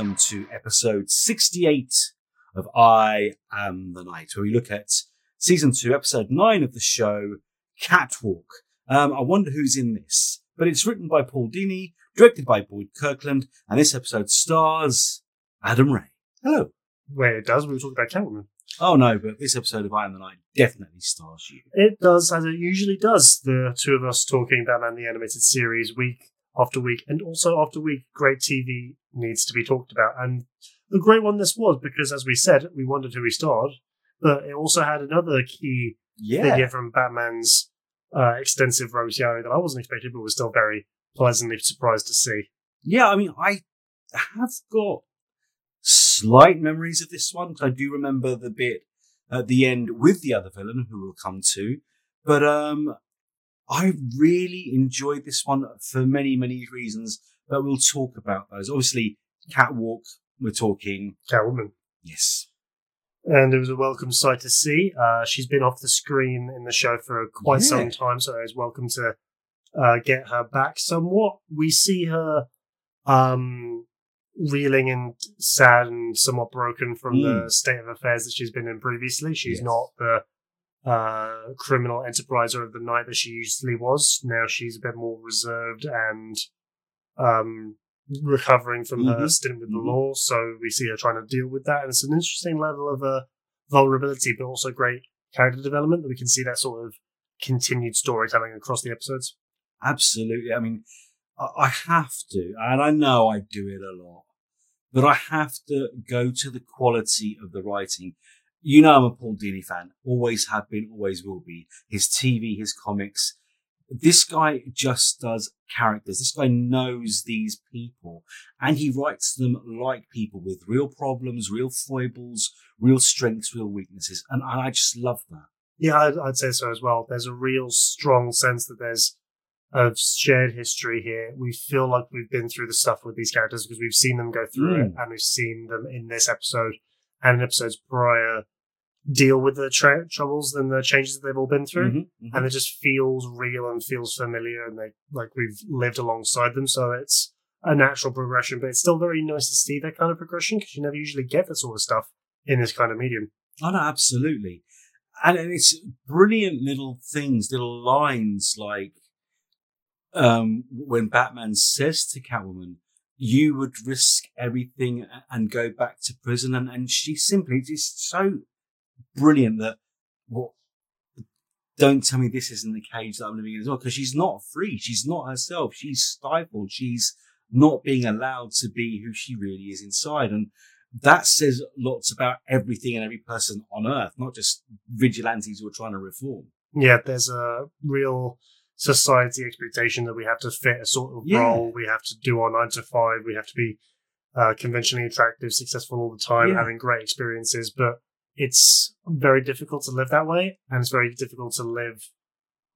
Welcome to episode 68 of I Am the Night, where we look at season two, episode nine of the show, Catwalk. Um, I wonder who's in this, but it's written by Paul Dini, directed by Boyd Kirkland, and this episode stars Adam Ray. Hello. Wait, it does. We were talking about Catwoman. Oh no, but this episode of I Am the Night definitely stars you. It does, as it usually does. The two of us talking Batman the Animated Series week after week, and also after week, great TV needs to be talked about. And a great one this was, because as we said, we wondered who he starred, but it also had another key Yeah. figure from Batman's uh, extensive rogues that I wasn't expecting, but was still very pleasantly surprised to see. Yeah, I mean, I have got slight memories of this one. I do remember the bit at the end with the other villain, who we'll come to. But um, I really enjoyed this one for many, many reasons. But we'll talk about those. Obviously, Catwalk. We're talking. Catwoman. Yes. and it was a welcome sight to see. Uh, she's been off the screen in the show for quite Yeah. some time, so it was welcome to uh, get her back somewhat. We see her um, reeling and sad and somewhat broken from Mm. the state of affairs that she's been in previously. She's Yes. not the uh, criminal enterpriser of the night that she usually was. Now she's a bit more reserved and um, recovering from her Mhm. stint with the Mhm. law. So we see her trying to deal with that, and it's an interesting level of uh, vulnerability, but also great character development that we can see that sort of continued storytelling across the episodes. Absolutely. I mean, I have to, and I know I do it a lot, but I have to go to the quality of the writing. You know, I'm a Paul Dini fan. Always have been, always will be. His TV, his comics. This guy just does characters. This guy knows these people and he writes them like people with real problems, real foibles, real strengths, real weaknesses. And, I just love that. Yeah, I'd, I'd say so as well. There's a real strong sense that there's a shared history here. We feel like we've been through the stuff with these characters because we've seen them go through it, Mm. and we've seen them in this episode and in episodes prior deal with the tra- troubles and the changes that they've all been through. Mhm, mhm. and it just feels real and feels familiar and they like we've lived alongside them so it's a natural progression but it's still very nice to see that kind of progression because you never usually get that sort of stuff in this kind of medium Oh no, absolutely. And it's brilliant little things, little lines like um, when Batman says to Catwoman, you would risk everything and go back to prison. And, and she simply just so brilliant that, well, don't tell me this isn't the cage that I'm living in as well, because she's not free. She's not herself. She's stifled. She's not being allowed to be who she really is inside. And that says lots about everything and every person on earth, not just vigilantes who are trying to reform. yeah there's a real society expectation that we have to fit a sort of Yeah. role we have to do our nine to five we have to be uh, conventionally attractive successful all the time Yeah. having great experiences but it's very difficult to live that way and it's very difficult to live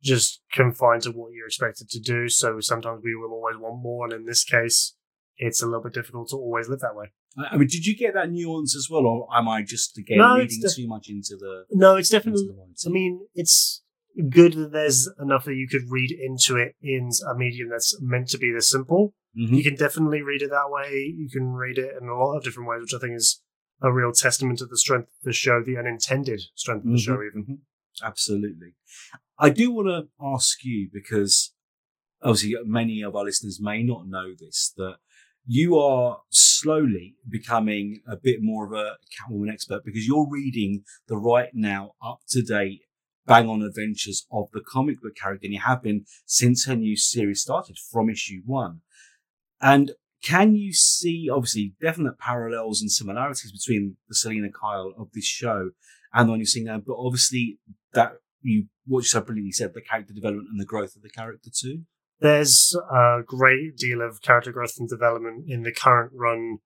just confined to what you're expected to do so sometimes we will always want more and in this case it's a little bit difficult to always live that way I mean, did you get that nuance as well, or am I just again No, reading def- too much into the? no it's definitely the? I mean, it's good that there's enough that you could read into it in a medium that's meant to be this simple. Mhm. You can definitely read it that way. You can read it in a lot of different ways, which I think is a real testament to the strength of the show, the unintended strength of the show, Mhm, even. mhm. Absolutely. I do want to ask you because obviously many of our listeners may not know this that you are slowly becoming a bit more of a Catwoman expert because you're reading the right now up to date bang on adventures of the comic book character and you have been since her new series started from issue one. And can you see obviously definite parallels and similarities between the Selina Kyle of this show and the one you're seeing now, but obviously that you what you so brilliantly said, the character development and the growth of the character too. There's a great deal of character growth and development in the current run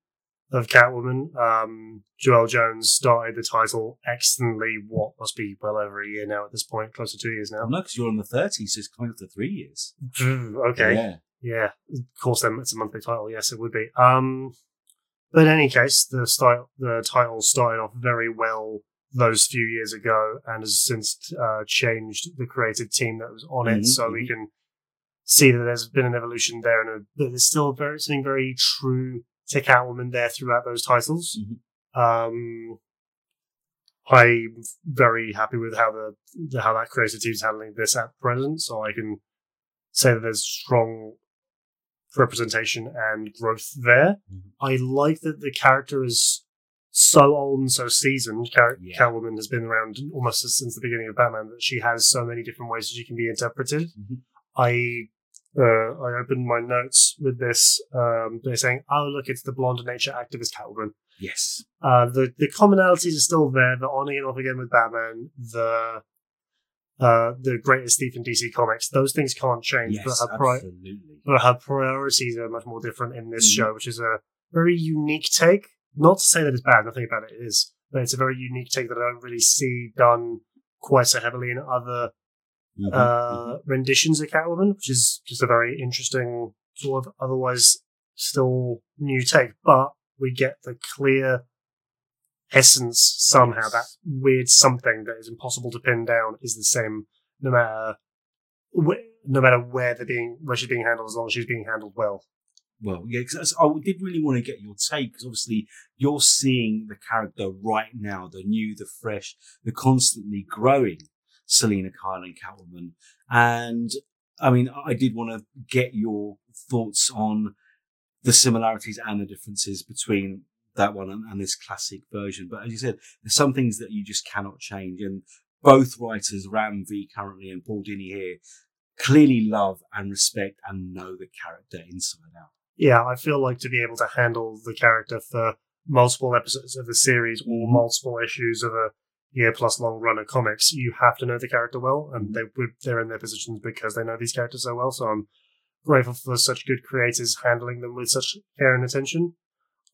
of Catwoman. Um, Joelle Jones started the title excellently, what must be well over a year now at this point, close to two years now. No, because you're in the 30s, so it's coming up to three years. okay. Yeah. Yeah, of course, then it's a monthly title. Yes, it would be. Um, but in any case, the style, the title started off very well those few years ago, and has since uh, changed the creative team that was on Mhm, it. So we can see that there's been an evolution there, and a, but there's still very something very true to Catwoman there throughout those titles. Mhm. Um, I'm very happy with how the, the how that creative team's handling this at present, so I can say that there's strong representation and growth there. Mhm. I like that the character is so old and so seasoned. Car- Yeah. Catwoman has been around almost since the beginning of Batman that she has so many different ways that she can be interpreted. Mhm. I uh, I opened my notes with this. Um, they're saying, "Oh, look, it's the blonde nature activist Catwoman." Yes. Uh, the the commonalities are still there. The on and off again with Batman. The uh, the greatest thief in DC Comics. Those things can't change. Yes. but her pri- absolutely. but her priorities are much more different in this Mhm. show, which is a very unique take. Not to say that it's bad, nothing about it is, but it's a very unique take that I don't really see done quite so heavily in other Mhm. uh, renditions of Catwoman, which is just a very interesting sort of otherwise still new take. But we get the clear essence somehow. Yes. That weird something that is impossible to pin down is the same no matter wh- no matter where they're being where she's being handled, as long as she's being handled well. Well, yeah, because I did really want to get your take because obviously you're seeing the character right now, the new, the fresh, the constantly growing Selina Kyle and Catwoman. And I mean, I did want to get your thoughts on the similarities and the differences between that one and, and this classic version. But as you said, there's some things that you just cannot change. And both writers, Ram V currently and Paul Dini here, clearly love and respect and know the character inside out. Yeah, I feel like to be able to handle the character for multiple episodes of the series or Mhm. multiple issues of a year plus long run of comics, you have to know the character well, and they would they're in their positions because they know these characters so well. So I'm grateful for such good creators handling them with such care and attention.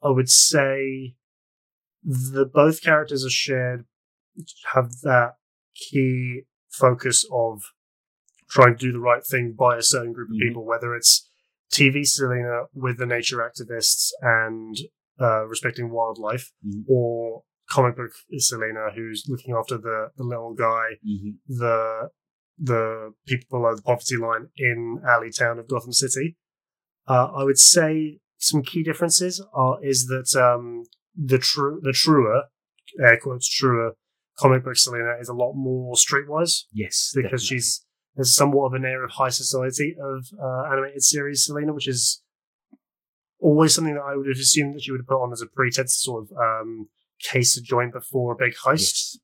I would say the both characters are shared have that key focus of trying to do the right thing by a certain group of Mhm. people, whether it's TV Selina with the nature activists and uh, respecting wildlife, Mhm. or comic book is Selina who's looking after the, the little guy, Mm-hmm. the the people below the poverty line in Alley Town of Gotham City. Uh, I would say some key differences are is that um, the true the truer air quotes truer comic book Selina is a lot more streetwise Yes, because definitely. she's there's somewhat of an air of high society of uh, animated series Selina, which is always something that I would have assumed that she would have put on as a pretense to sort of um, case a joint before a big heist. Yes.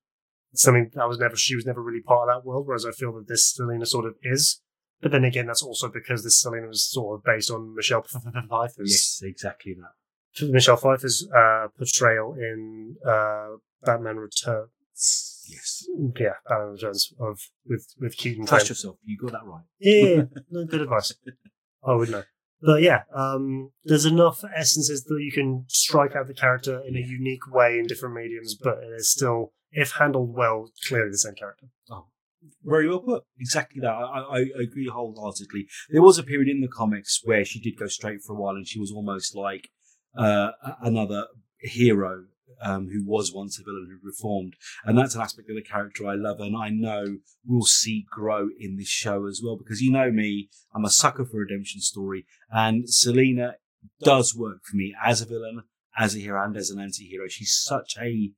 Something that was never she was never really part of that world, whereas I feel that this Selina sort of is. But then again, that's also because this Selina was sort of based on Michelle Pfeiffer's Yes, exactly that. Michelle Pfeiffer's uh, portrayal in uh, Batman Returns. Yes. Yeah, Batman Returns of with with Keaton. Trust yourself. You got that right. Yeah, no, good advice. I would know. But yeah, um, there's enough essences that you can strike out the character in a unique way in different mediums, but it is still, if handled well, clearly the same character. Oh, very well put. Exactly that. I, I, agree wholeheartedly. There was a period in the comics where she did go straight for a while, and she was almost like uh, another hero um, who was once a villain who reformed, and that's an aspect of the character I love, and I know we'll see grow in this show as well. Because you know me, I'm a sucker for redemption story, and Selina does work for me as a villain, as a hero, and as an anti-hero. She's such a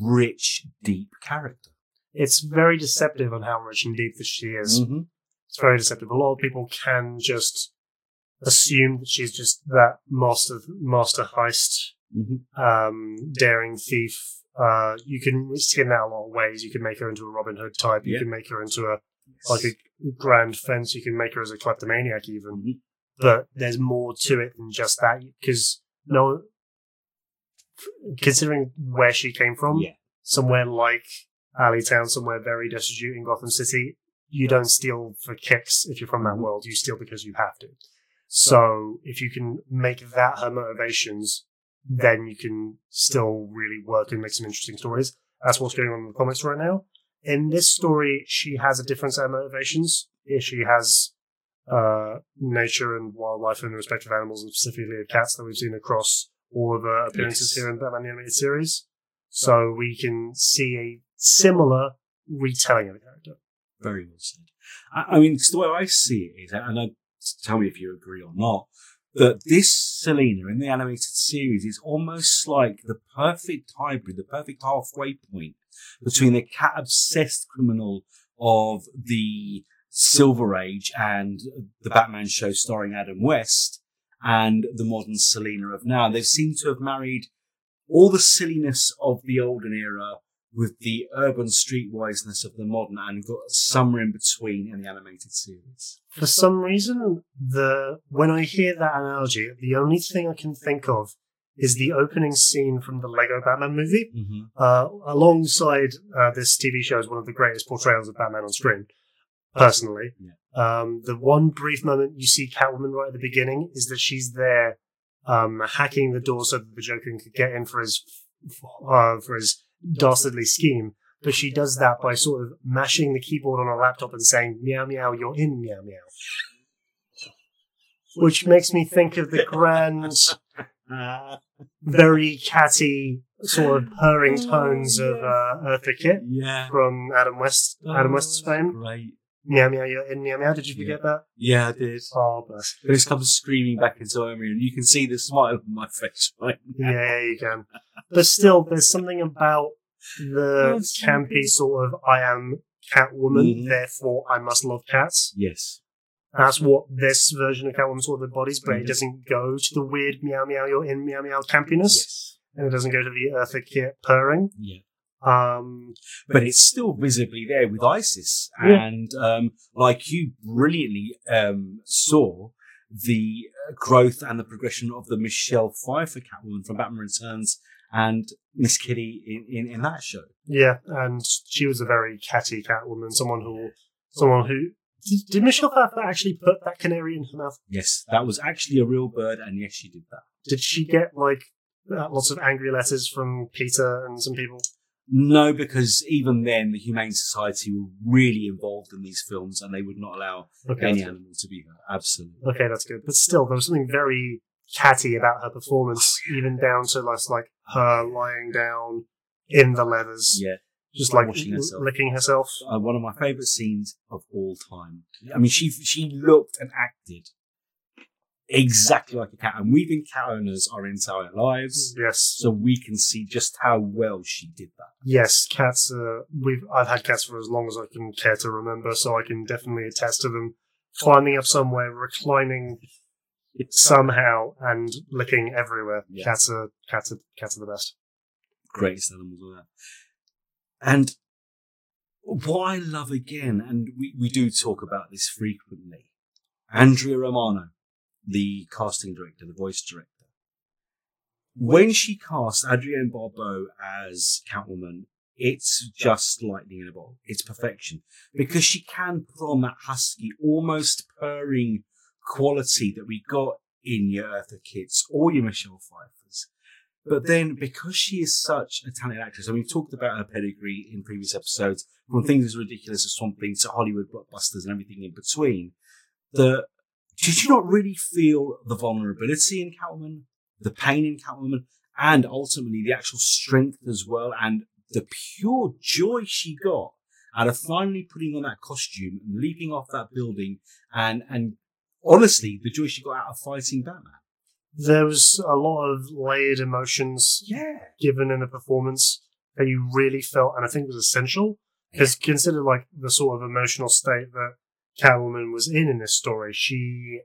rich, deep character. It's very deceptive on how rich and deep this she is. Mhm. It's very deceptive. A lot of people can just assume that she's just that master master heist, Mm-hmm. um, daring thief. Uh, you can skin that a lot of ways. You can make her into a Robin Hood type. You Yeah. can make her into a like a grand fence. You can make her as a kleptomaniac even. Mhm. But there's more to it than just that because no, considering where she came from, Yeah. somewhere like Alleytown, somewhere very destitute in Gotham City, you don't steal for kicks if you're from that Mhm. world. You steal because you have to. So if you can make that her motivations, then you can still really work and make some interesting stories. That's what's going on in the comics right now. In this story, she has a different set of motivations. Here She has uh, nature and wildlife and the respect of animals, and specifically of cats that we've seen across all of her appearances Yes. here in Batman the Animated Series. So we can see a similar retelling of the character. Very well said. I, I mean, the way I see it is, and I, tell me if you agree or not, that this Selina in the animated series is almost like the perfect hybrid, the perfect halfway point between the cat obsessed criminal of the Silver Age and the Batman show starring Adam West and the modern Selina of now. They seem to have married all the silliness of the olden era with the urban streetwiseness of the modern and got somewhere in between in the animated series. For some reason, the when I hear that analogy, the only thing I can think of is the opening scene from the Lego Batman movie. Mm-hmm. Uh, alongside uh, this TV show is one of the greatest portrayals of Batman on screen. Personally, um, the one brief moment you see Catwoman right at the beginning is that she's there um, hacking the door so that the Joker can get in for his uh, for his dastardly scheme. But she does that by sort of mashing the keyboard on her laptop and saying "meow meow, you're in meow meow," which makes me think of the grand, very catty sort of purring tones of uh, Eartha Kitt Yeah. from Adam West, Adam West's fame. Great. Meow meow, you're in meow meow. Did you forget that? Yeah, I did. Oh, bless. But it comes screaming back into Omri, and you can see the smile on my face right now. Yeah, you can. But still, there's something about the so campy sort of I am Catwoman, Mhm. therefore I must love cats. Yes. That's what this version of Catwoman sort of embodies, but it Mhm. doesn't go to the weird meow meow, you're in meow meow campiness, Yes. and it doesn't go to the Eartha Kitt purring. Yeah. Um, But it's still visibly there with Isis. And um, like you brilliantly um, saw, the uh, growth and the progression of the Michelle Pfeiffer Catwoman from Batman Returns and Miss Kitty in, in, in that show. yeah, and she was a very catty Catwoman, someone who, someone who. Did, did Michelle Pfeiffer actually put that canary in her mouth? Yes, that was actually a real bird, and yes, she did that. Did she get like uh, lots of angry letters from PETA and some people? No, because even then, the Humane Society were really involved in these films, and they would not allow Okay, any animal to be hurt. Absolutely. okay, that's good. But still, there was something very catty about her performance, even down to like, like her lying down in the leathers, Yeah. just like Washing herself. licking herself. uh, one of my favourite scenes of all time. I mean, she she looked and acted exactly like a cat, and we've been cat owners our entire lives, Yes, so we can see just how well she did that. yes, cats. Uh, we've I've had cats for as long as I can care to remember, so I can definitely attest to them climbing up somewhere, reclining somehow, and licking everywhere. Yes. Cats are cats are cats are the best. Greatest animals that. And what I love again, and we, we do talk about this frequently, Andrea Romano, the casting director, the voice director. When she cast Adrienne Barbeau as Catwoman, it's just lightning in a bottle. It's perfection. Because she can put on that husky, almost purring quality that we got in your Eartha Kitts or your Michelle Pfeiffers. But then because she is such a talented actress, and we've talked about her pedigree in previous episodes, from things as ridiculous as Swamp Thing to Hollywood blockbusters and everything in between, that did you not really feel the vulnerability in Catwoman, the pain in Catwoman, and ultimately the actual strength as well, and the pure joy she got out of finally putting on that costume and leaping off that building, and and honestly, the joy she got out of fighting Batman. There was a lot of layered emotions Yeah. given in the performance that you really felt, and I think was essential. Because consider like the sort of emotional state that Catwoman was in in this story. She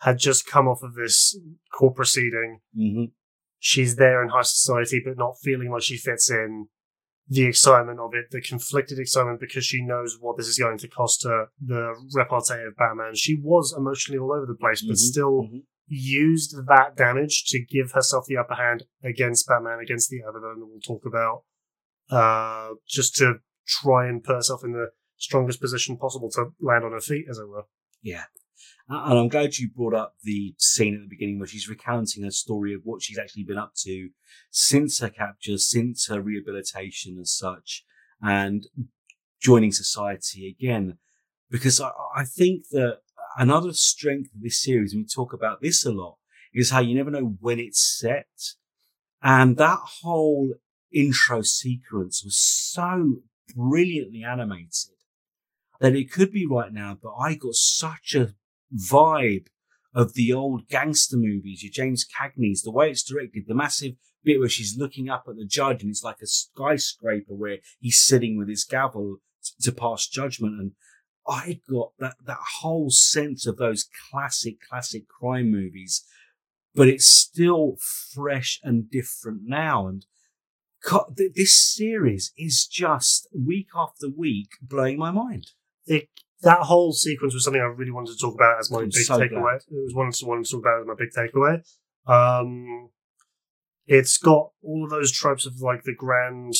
had just come off of this court proceeding. hmm She's there in high society, but not feeling like she fits in. The excitement of it, the conflicted excitement because she knows what this is going to cost her, the repartee of Batman. She was emotionally all over the place, but Mhm. still Mhm. used that damage to give herself the upper hand against Batman, against the other villain that we'll talk about, uh, just to try and put herself in the strongest position possible to land on her feet, as it were. Yeah. And I'm glad you brought up the scene at the beginning where she's recounting her story of what she's actually been up to since her capture, since her rehabilitation as such, and joining society again. Because I, I think that another strength of this series, and we talk about this a lot, is how you never know when it's set. And that whole intro sequence was so brilliantly animated that it could be right now, but I got such a vibe of the old gangster movies, your James Cagney's, the way it's directed, the massive bit where she's looking up at the judge and it's like a skyscraper where he's sitting with his gavel to pass judgment. And I got that, that whole sense of those classic, classic crime movies, but it's still fresh and different now. And this series is just week after week blowing my mind. It, that whole sequence was something I really wanted to talk about as my I'm big so takeaway. glad. It was one to, one to talk about as my big takeaway. Um, it's got all of those tropes of like the grand,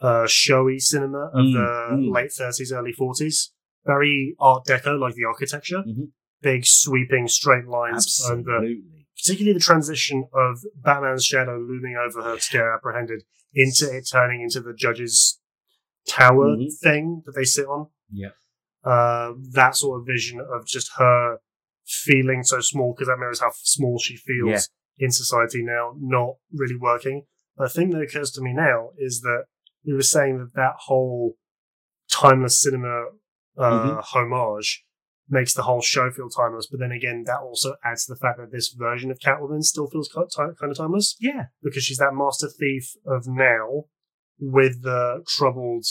uh, showy cinema of Mm, the mm. late thirties, early forties. Very Art Deco, like the architecture, Mhm. big sweeping straight lines, the Absolutely. particularly the transition of Batman's shadow looming over her to get her apprehended into it turning into the judge's tower Mhm. thing that they sit on. Yeah. Uh, that sort of vision of just her feeling so small because that mirrors how small she feels Yeah. in society now, not really working. The thing that occurs to me now is that we were saying that that whole timeless cinema uh, homage makes the whole show feel timeless, but then again, that also adds to the fact that this version of Catwoman still feels kind of timeless Yeah. because she's that master thief of now with the troubled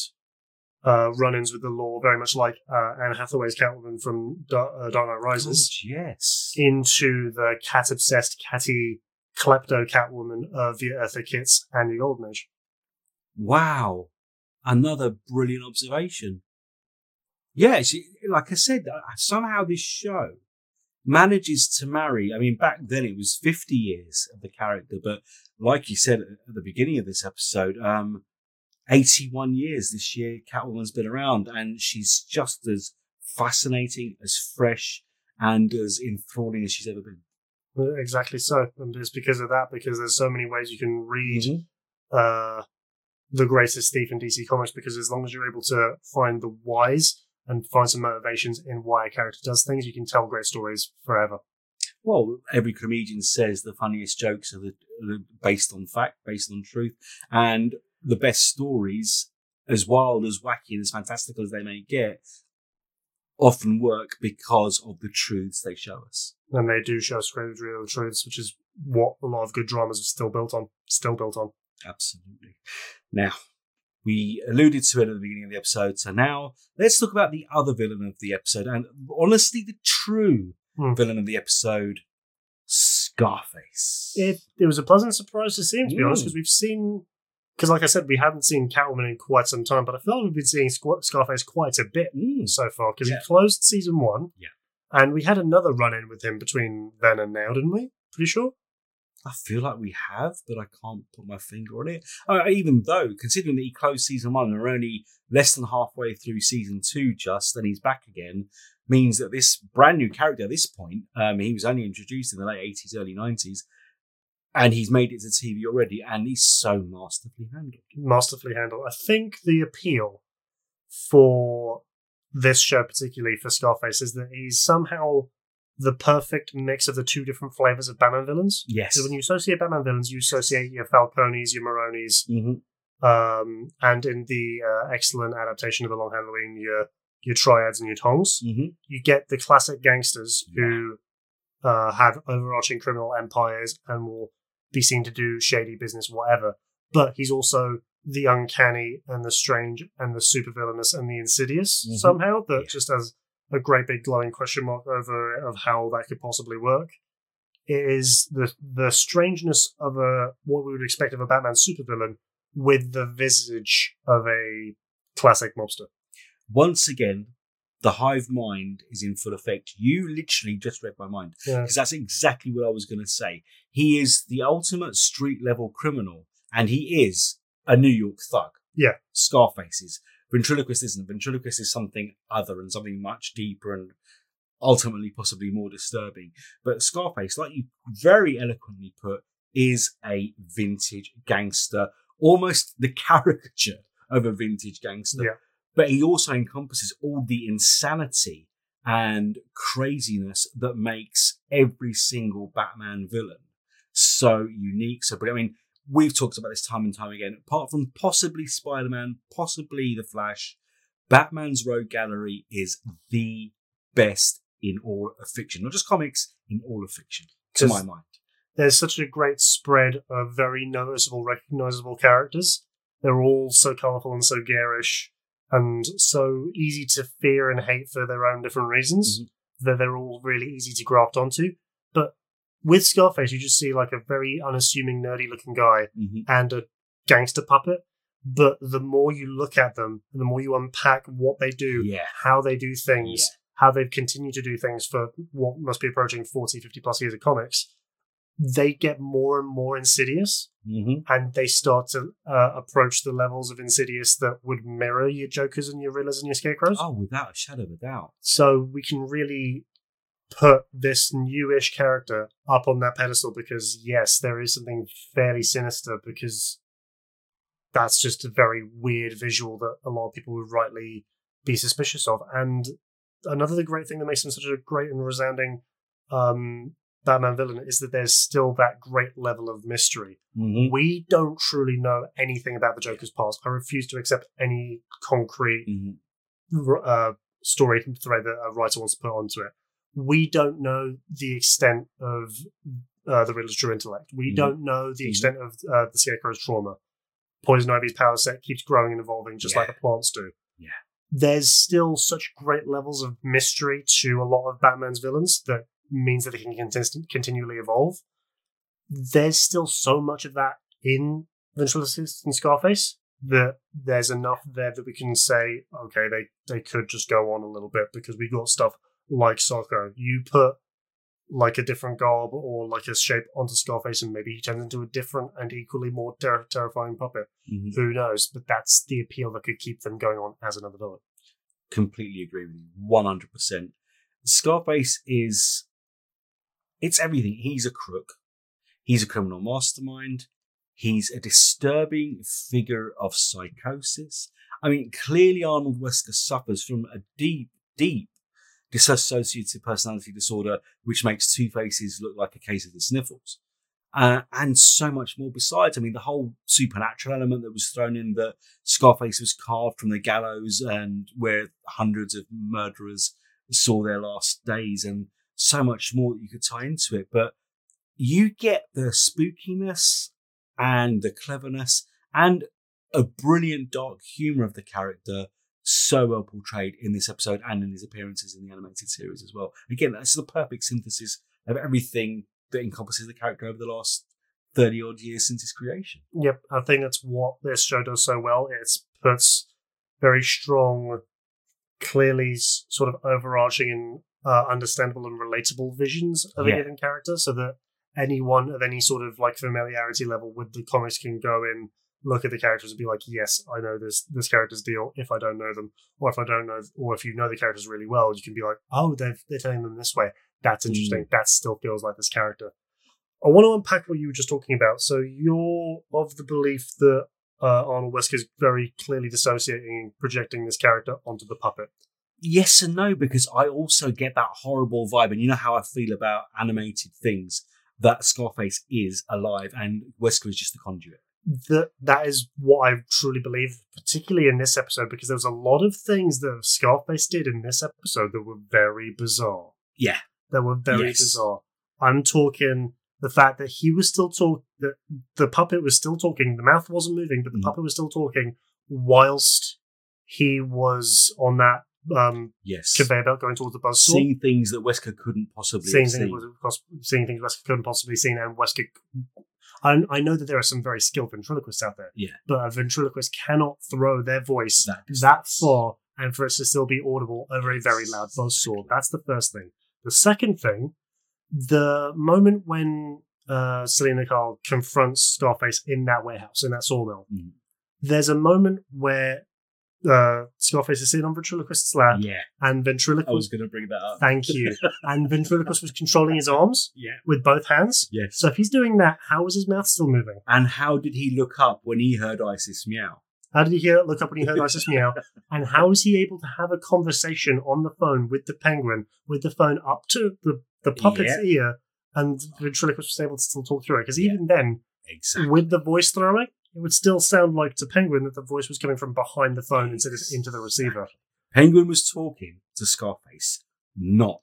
uh, run-ins with the law, very much like uh, Anne Hathaway's Catwoman from Dark, uh, Dark Knight Rises, God, yes. into the cat-obsessed, catty klepto Catwoman of the Eartha Kitt's and the Golden Age. Wow. Another brilliant observation. Yeah, like I said, uh, somehow this show manages to marry. I mean, back then it was 50 years of the character, but like you said at the beginning of this episode, um, 81 years this year Catwoman's been around and she's just as fascinating, as fresh, and as enthralling as she's ever been. Exactly so, and it's because of that. Because there's so many ways you can read uh, the greatest thief in DC Comics. Because as long as you're able to find the whys and find some motivations in why a character does things, you can tell great stories forever. Well, every comedian says the funniest jokes are, the, are based on fact, based on truth, and the best stories, as wild, as wacky, and as fantastical as they may get, often work because of the truths they show us. And they do show us great real truths, which is what a lot of good dramas are still built on. Still built on. Absolutely. Now, we alluded to it at the beginning of the episode, so now let's talk about the other villain of the episode, and honestly, the true Hmm. villain of the episode, Scarface. It it was a pleasant surprise to see him, to be honest, Mm. because we've seen. Because, like I said, we haven't seen Catwoman in quite some time, but I feel like we've been seeing Squ- Scarface quite a bit Mm. so far because Yeah. he closed season one. Yeah. And we had another run in with him between then and now, didn't we? Pretty sure. I feel like we have, but I can't put my finger on it. Uh, even though, considering that he closed season one and we're only less than halfway through season two, just and he's back again, means that this brand new character at this point, um, he was only introduced in the late eighties, early nineties, and he's made it to TV already, and he's so masterfully handled. Masterfully handled. I think the appeal for this show, particularly for Scarface, is that he's somehow the perfect mix of the two different flavors of Batman villains. Yes. So when you associate Batman villains, you associate your Falcones, your Maronis, hmm um, and in the uh, excellent adaptation of The Long Halloween, your your triads and your tongs. hmm You get the classic gangsters who uh, have overarching criminal empires and will be seen to do shady business, whatever. But he's also the uncanny and the strange and the supervillainous and the insidious Mhm. somehow that Yeah. just has a great big glowing question mark over it of how that could possibly work. It is the the strangeness of a what we would expect of a Batman supervillain with the visage of a classic mobster. Once again, the hive mind is in full effect. You literally just read my mind. Yeah. because that's exactly what I was going to say. He is the ultimate street level criminal, and he is a New York thug. Yeah. Scarface is. Ventriloquist isn't. Ventriloquist is something other and something much deeper and ultimately possibly more disturbing. But Scarface, like you very eloquently put, is a vintage gangster, almost the caricature of a vintage gangster. Yeah. But he also encompasses all the insanity and craziness that makes every single Batman villain so unique. So, but I mean, we've talked about this time and time again. Apart from possibly Spider Man, possibly The Flash, Batman's Rogue Gallery is the best in all of fiction, not just comics, in all of fiction, to my mind. There's such a great spread of very noticeable, recognizable characters. They're all so colorful and so garish and so easy to fear and hate for their own different reasons Mhm. that they're all really easy to graft onto. But with Scarface, you just see like a very unassuming, nerdy looking guy Mm-hmm. and a gangster puppet. But the more you look at them, the more you unpack what they do, Yeah. how they do things, Yeah. how they've continued to do things for what must be approaching 40, 50 plus years of comics, they get more and more insidious Mm-hmm. and they start to uh, approach the levels of insidious that would mirror your Jokers and your Riddlers and your Scarecrows. Oh, without a shadow of a doubt. So we can really put this newish character up on that pedestal because, yes, there is something fairly sinister because that's just a very weird visual that a lot of people would rightly be suspicious of. And another great thing that makes him such a great and resounding um, Batman villain is that there's still that great level of mystery. Mm-hmm. We don't truly know anything about the Joker's past. I refuse to accept any concrete Mm-hmm. uh, story thread that a writer wants to put onto it. We don't know the extent of uh, the Riddler's true intellect. We Mhm. don't know the Mhm. extent of uh, the Scarecrow's trauma. Poison Ivy's power set keeps growing and evolving just Yeah. like the plants do. Yeah. There's still such great levels of mystery to a lot of Batman's villains that means that they can contin- continually evolve. There's still so much of that in Ventriloquist and Scarface that there's enough there that we can say, okay, they, they could just go on a little bit because we've got stuff like Socko. You put like a different garb or like a shape onto Scarface and maybe he turns into a different and equally more ter- terrifying puppet. Mm-hmm. Who knows? But that's the appeal that could keep them going on as another villain. Completely agree with you. One hundred percent. Scarface is. It's everything. He's a crook. He's a criminal mastermind. He's a disturbing figure of psychosis. I mean, clearly Arnold Wesker suffers from a deep, deep dissociative personality disorder, which makes Two Faces look like a case of the sniffles. Uh, and so much more besides. I mean, the whole supernatural element that was thrown in that Scarface was carved from the gallows and where hundreds of murderers saw their last days and so much more that you could tie into it. But you get the spookiness and the cleverness and a brilliant dark humor of the character so well portrayed in this episode and in his appearances in the animated series as well. Again, that's the perfect synthesis of everything that encompasses the character over the last 30 odd years since his creation. Yep, I think that's what this show does so well. It puts very strong, clearly sort of overarching and uh, understandable and relatable visions of Yeah. a given character, so that anyone of any sort of like familiarity level with the comics can go in, look at the characters, and be like, "Yes, I know this this character's deal." If I don't know them, or if I don't know, or if you know the characters really well, you can be like, "Oh, they're they're telling them this way. That's interesting. That still feels like this character." I want to unpack what you were just talking about. So you're of the belief that uh, Arnold Wesker is very clearly dissociating and projecting this character onto the puppet. Yes and no because I also get that horrible vibe, and you know how I feel about animated things. That Scarface is alive, and Wesker is just the conduit. That that is what I truly believe, particularly in this episode, because there was a lot of things that Scarface did in this episode that were very bizarre. Yeah. That were very Yes. bizarre. I'm talking the fact that he was still talk that the puppet was still talking, the mouth wasn't moving, but the Mhm. puppet was still talking whilst he was on that um, Yes, conveyor belt going towards the buzz saw. seeing things that Wesker couldn't possibly see. seeing things, seen. was, was- seeing things Wesker couldn't possibly see, and Wesker. I, I know that there are some very skilled ventriloquists out there, Yeah. but a ventriloquist cannot throw their voice That that, far and for it to still be audible over a very loud buzzsaw. That's the first thing. The second thing, the moment when uh, Selina Kyle confronts Scarface in that warehouse, in that sawmill, Mhm. there's a moment where uh, Scarface is sitting on ventriloquist's lap, Yeah, and Ventriloquist. I was going to bring that up. Thank you. and ventriloquist was controlling his arms Yeah. with both hands. Yes. So if he's doing that, how was his mouth still moving? And how did he look up when he heard Isis meow? How did he hear look up when he heard Isis meow? And how was he able to have a conversation on the phone with the penguin, with the phone up to the, the puppet's ear, and ventriloquist was able to still talk through it? Because Yeah. even then, Exactly. with the voice throwing, it would still sound like to Penguin that the voice was coming from behind the phone instead of into the receiver. Penguin was talking to Scarface, not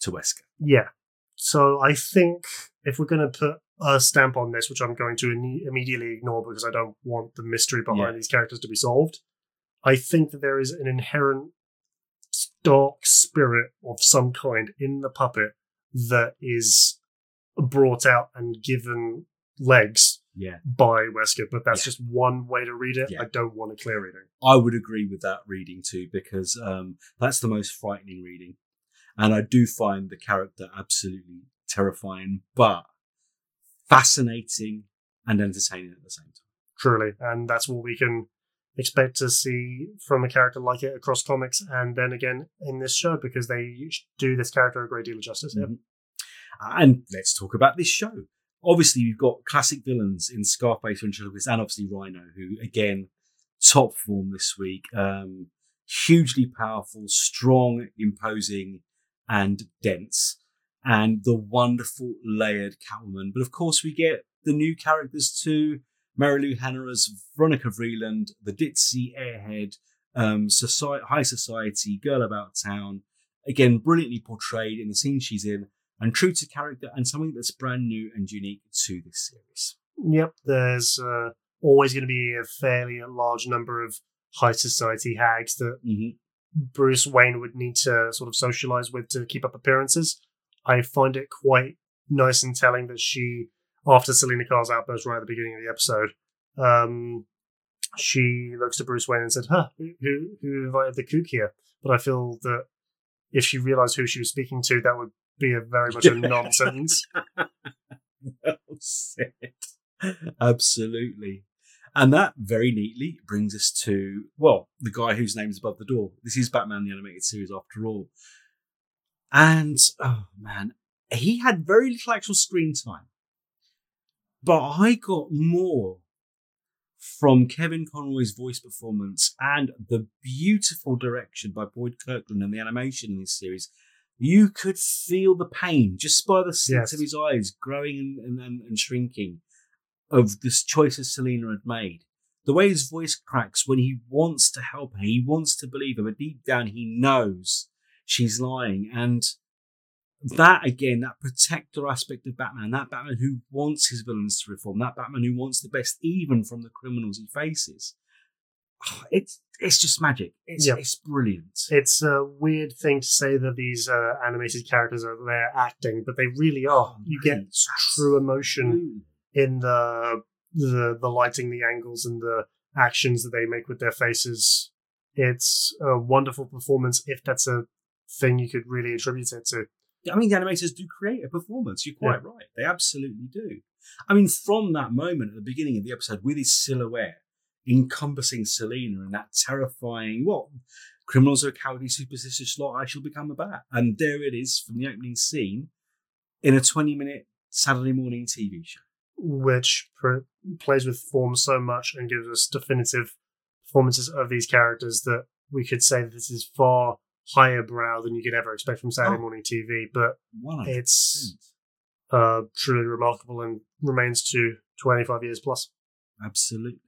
to Wesker. Yeah. So I think if we're going to put a stamp on this, which I'm going to in- immediately ignore because I don't want the mystery behind Yeah. these characters to be solved, I think that there is an inherent dark spirit of some kind in the puppet that is brought out and given legs Yeah. by Wesker, but that's Yeah. just one way to read it. Yeah. I don't want a clear reading. I would agree with that reading too, because um, that's the most frightening reading. And I do find the character absolutely terrifying, but fascinating and entertaining at the same time. truly. And that's what we can expect to see from a character like it across comics and then again in this show because they do this character a great deal of justice. Mhm. And let's talk about this show. Obviously, you've got classic villains in Scarface, Ventriloquist, and obviously Rhino, who again top form this week. Um, hugely powerful, strong, imposing, and dense, and the wonderful layered Catwoman. But of course, we get the new characters too. Marilu Henner as Veronica Vreeland, the ditzy airhead, um, society, high society girl about town. Again, brilliantly portrayed in the scene she's in, and true to character, and something that's brand new and unique to this series. Yep. There's uh, always going to be a fairly large number of high society hags that Mm-hmm. Bruce Wayne would need to sort of socialize with to keep up appearances. I find it quite nice and telling that she, after Selina Carr's outburst right at the beginning of the episode, um, she looks to Bruce Wayne and said, "Huh, who who, who invited the kook here?" But I feel that if she realized who she was speaking to, that would be a very much a non-sentence. well said. Absolutely. And that very neatly brings us to, well, the guy whose name is above the door. This is Batman the Animated Series after all. And, oh man, he had very little actual screen time. But I got more from Kevin Conroy's voice performance and the beautiful direction by Boyd Kirkland and the animation in this series you could feel the pain just by the slits Yes. of his eyes growing and, and, and shrinking of this choices Selina had made. The way his voice cracks when he wants to help her, he wants to believe her, but deep down he knows she's lying. And that again, that protector aspect of Batman, that Batman who wants his villains to reform, that Batman who wants the best even from the criminals he faces. It's it's just magic. It's Yeah. it's brilliant. It's a weird thing to say that these uh, animated characters are there acting, but they really are. Oh, You get true emotion in the the the lighting, the angles, and the actions that they make with their faces. It's a wonderful performance if that's a thing you could really attribute it to. I mean, the animators do create a performance. You're quite right. They absolutely do. I mean, from that moment at the beginning of the episode, with his silhouette encompassing Selina and that terrifying, what? Criminals are a cowardly, superstitious lot. I shall become a bat. And there it is from the opening scene in a 20 minute Saturday morning TV show. which pr- plays with form so much and gives us definitive performances of these characters that we could say that this is far higher brow than you could ever expect from Saturday Oh. morning TV. But 100%. it's uh, truly remarkable and remains to 25 years plus. Absolutely.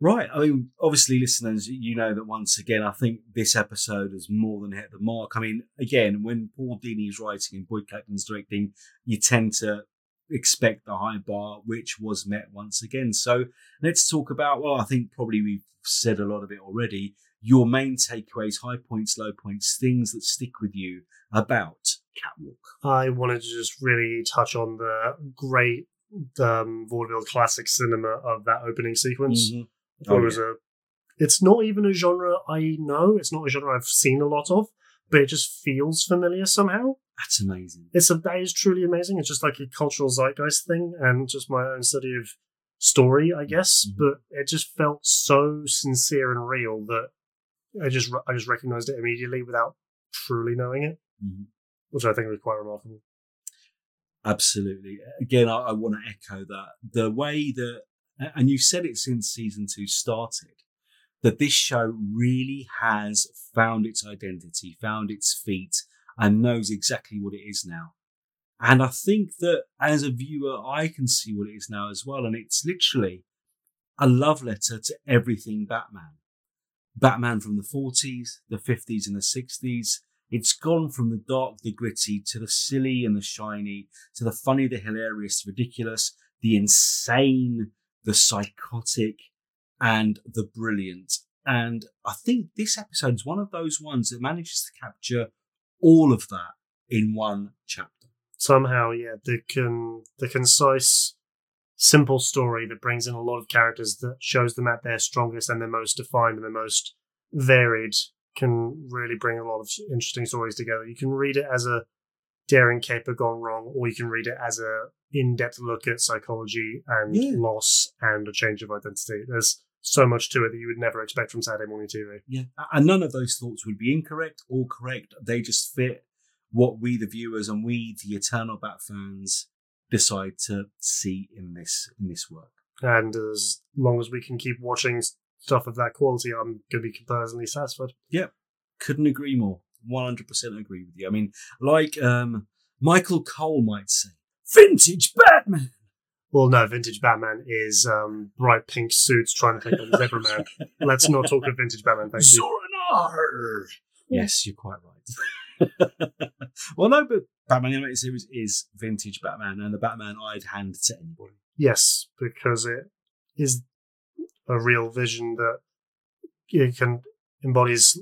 Right. I mean, obviously, listeners, you know that once again, I think this episode has more than hit the mark. I mean, again, when Paul Dini is writing and Boyd Captain's directing, you tend to expect the high bar, which was met once again. So let's talk about, well, I think probably we've said a lot of it already. Your main takeaways, high points, low points, things that stick with you about Catwalk. I wanted to just really touch on the great um, vaudeville classic cinema of that opening sequence. Mhm. Oh, it was a. It's not even a genre I know. It's not a genre I've seen a lot of, but it just feels familiar somehow. That's amazing. It's a that is truly amazing. It's just like a cultural zeitgeist thing, and just my own study of story, I guess. Mhm. But it just felt so sincere and real that I just I just recognized it immediately without truly knowing it, Mhm. which I think was quite remarkable. Absolutely. Again, I, I want to echo that. The way that, and you've said it since season two started, that this show really has found its identity, found its feet, and knows exactly what it is now. And I think that as a viewer, I can see what it is now as well. And it's literally a love letter to everything Batman. Batman from the 40s, the 50s, and the 60s. It's gone from the dark, the gritty, to the silly and the shiny, to the funny, the hilarious, the ridiculous, the insane, the psychotic, and the brilliant. And I think this episode is one of those ones that manages to capture all of that in one chapter. Somehow, yeah, the the concise, simple story that brings in a lot of characters that shows them at their strongest and their most defined and their most varied can really bring a lot of interesting stories together. You can read it as a daring caper gone wrong, or you can read it as a in-depth look at psychology and Yeah. loss and a change of identity. There's so much to it that you would never expect from Saturday morning TV. Yeah. And none of those thoughts would be incorrect or correct. They just fit what we, the viewers, and we, the eternal Bat fans, decide to see in this in this work. And as long as we can keep watching stuff of that quality, I'm going to be personally satisfied. Yeah, couldn't agree more. 100% agree with you. I mean, like um, Michael Cole might say, vintage Batman. Well, no, vintage Batman is um, bright pink suits trying to take on Zebra Man. Let's not talk of vintage Batman, thank you. Zur-En-Arrh. Yes, you're quite right. well, no, but Batman Animated Series is vintage Batman, and the Batman I'd hand to anybody. Yes, because it is a real vision that it can embodies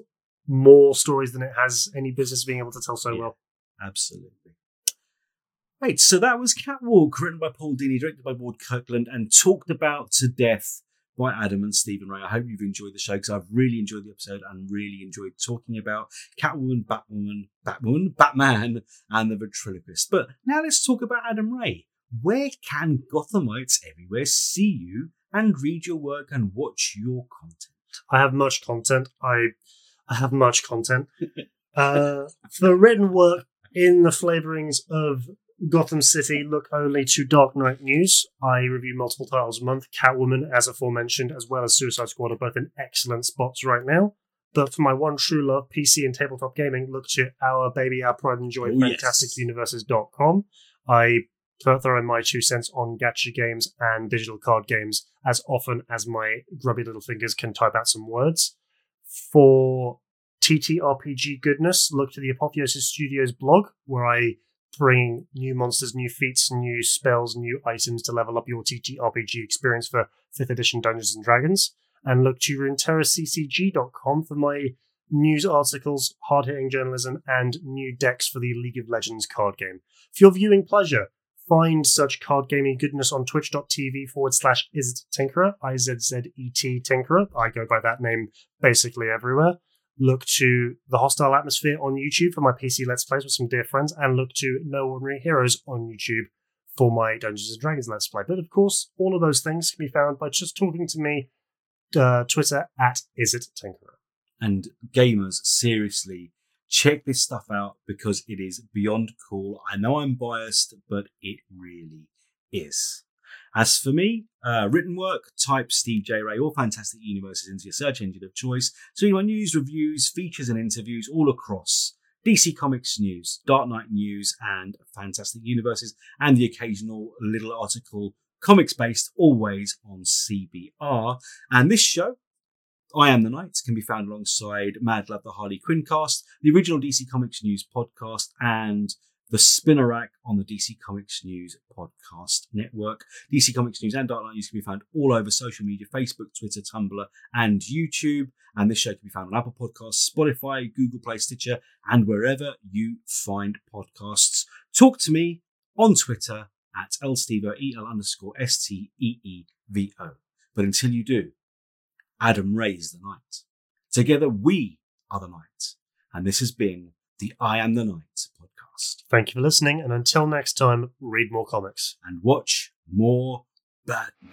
more stories than it has any business being able to tell so Yeah. well. Absolutely. Right, so that was Catwalk, written by Paul Dini, directed by Ward Kirkland, and talked about to death by Adam and Stephen Ray. I hope you've enjoyed the show because I've really enjoyed the episode and really enjoyed talking about Catwoman, Batwoman, Batwoman, Batman, and the ventriloquist. But now let's talk about Adam Ray. Where can Gothamites everywhere see you and read your work and watch your content? I have much content. I I have much content. uh, for written work in the flavorings of Gotham City, look only to Dark Knight News. I review multiple titles a month. Catwoman, as aforementioned, as well as Suicide Squad are both in excellent spots right now. But for my one true love, PC and tabletop gaming, look to our baby, our pride and joy, Oh, yes. fantasticuniverses.com. I throw in my two cents on gacha games and digital card games as often as my grubby little fingers can type out some words. For TTRPG goodness, look to the Apotheosis Studios blog, where I bring new monsters, new feats, new spells, new items to level up your TTRPG experience for 5th edition Dungeons and Dragons. And look to RuneterraCCG.com for my news articles, hard hitting journalism, and new decks for the League of Legends card game. For your viewing pleasure, find such card gaming goodness on twitch.tv forward slash Izzet tinkerer, I Z Z E T tinkerer. I go by that name basically everywhere. Look to the Hostile Atmosphere on YouTube for my PC Let's Plays with some dear friends, and look to No Ordinary Heroes on YouTube for my Dungeons and Dragons Let's Play. But of course, all of those things can be found by just talking to me, uh, Twitter at Izzet Tinkerer. and gamers seriously check this stuff out because it is beyond cool i know i'm biased but it really is as for me uh, written work type steve j. Ray or fantastic universes into your search engine of choice. So you want news reviews features and interviews all across dc comics news dark knight news and fantastic universes and the occasional little article comics based always on cbr and this show I Am the Night can be found alongside Mad Love the Harley Quinn cast, the original DC Comics News podcast, and the Spinner Rack on the DC Comics News podcast network. DC Comics News and Dark Knight News can be found all over social media Facebook, Twitter, Tumblr, and YouTube. And this show can be found on Apple Podcasts, Spotify, Google Play, Stitcher, and wherever you find podcasts. Talk to me on Twitter at lstevo, E-L underscore S-T-E-E-V-O. But until you do, Adam Ray's the Night. Together, we are the Night. And this has been the I Am the Night podcast. Thank you for listening, and until next time, read more comics. And watch more Batman.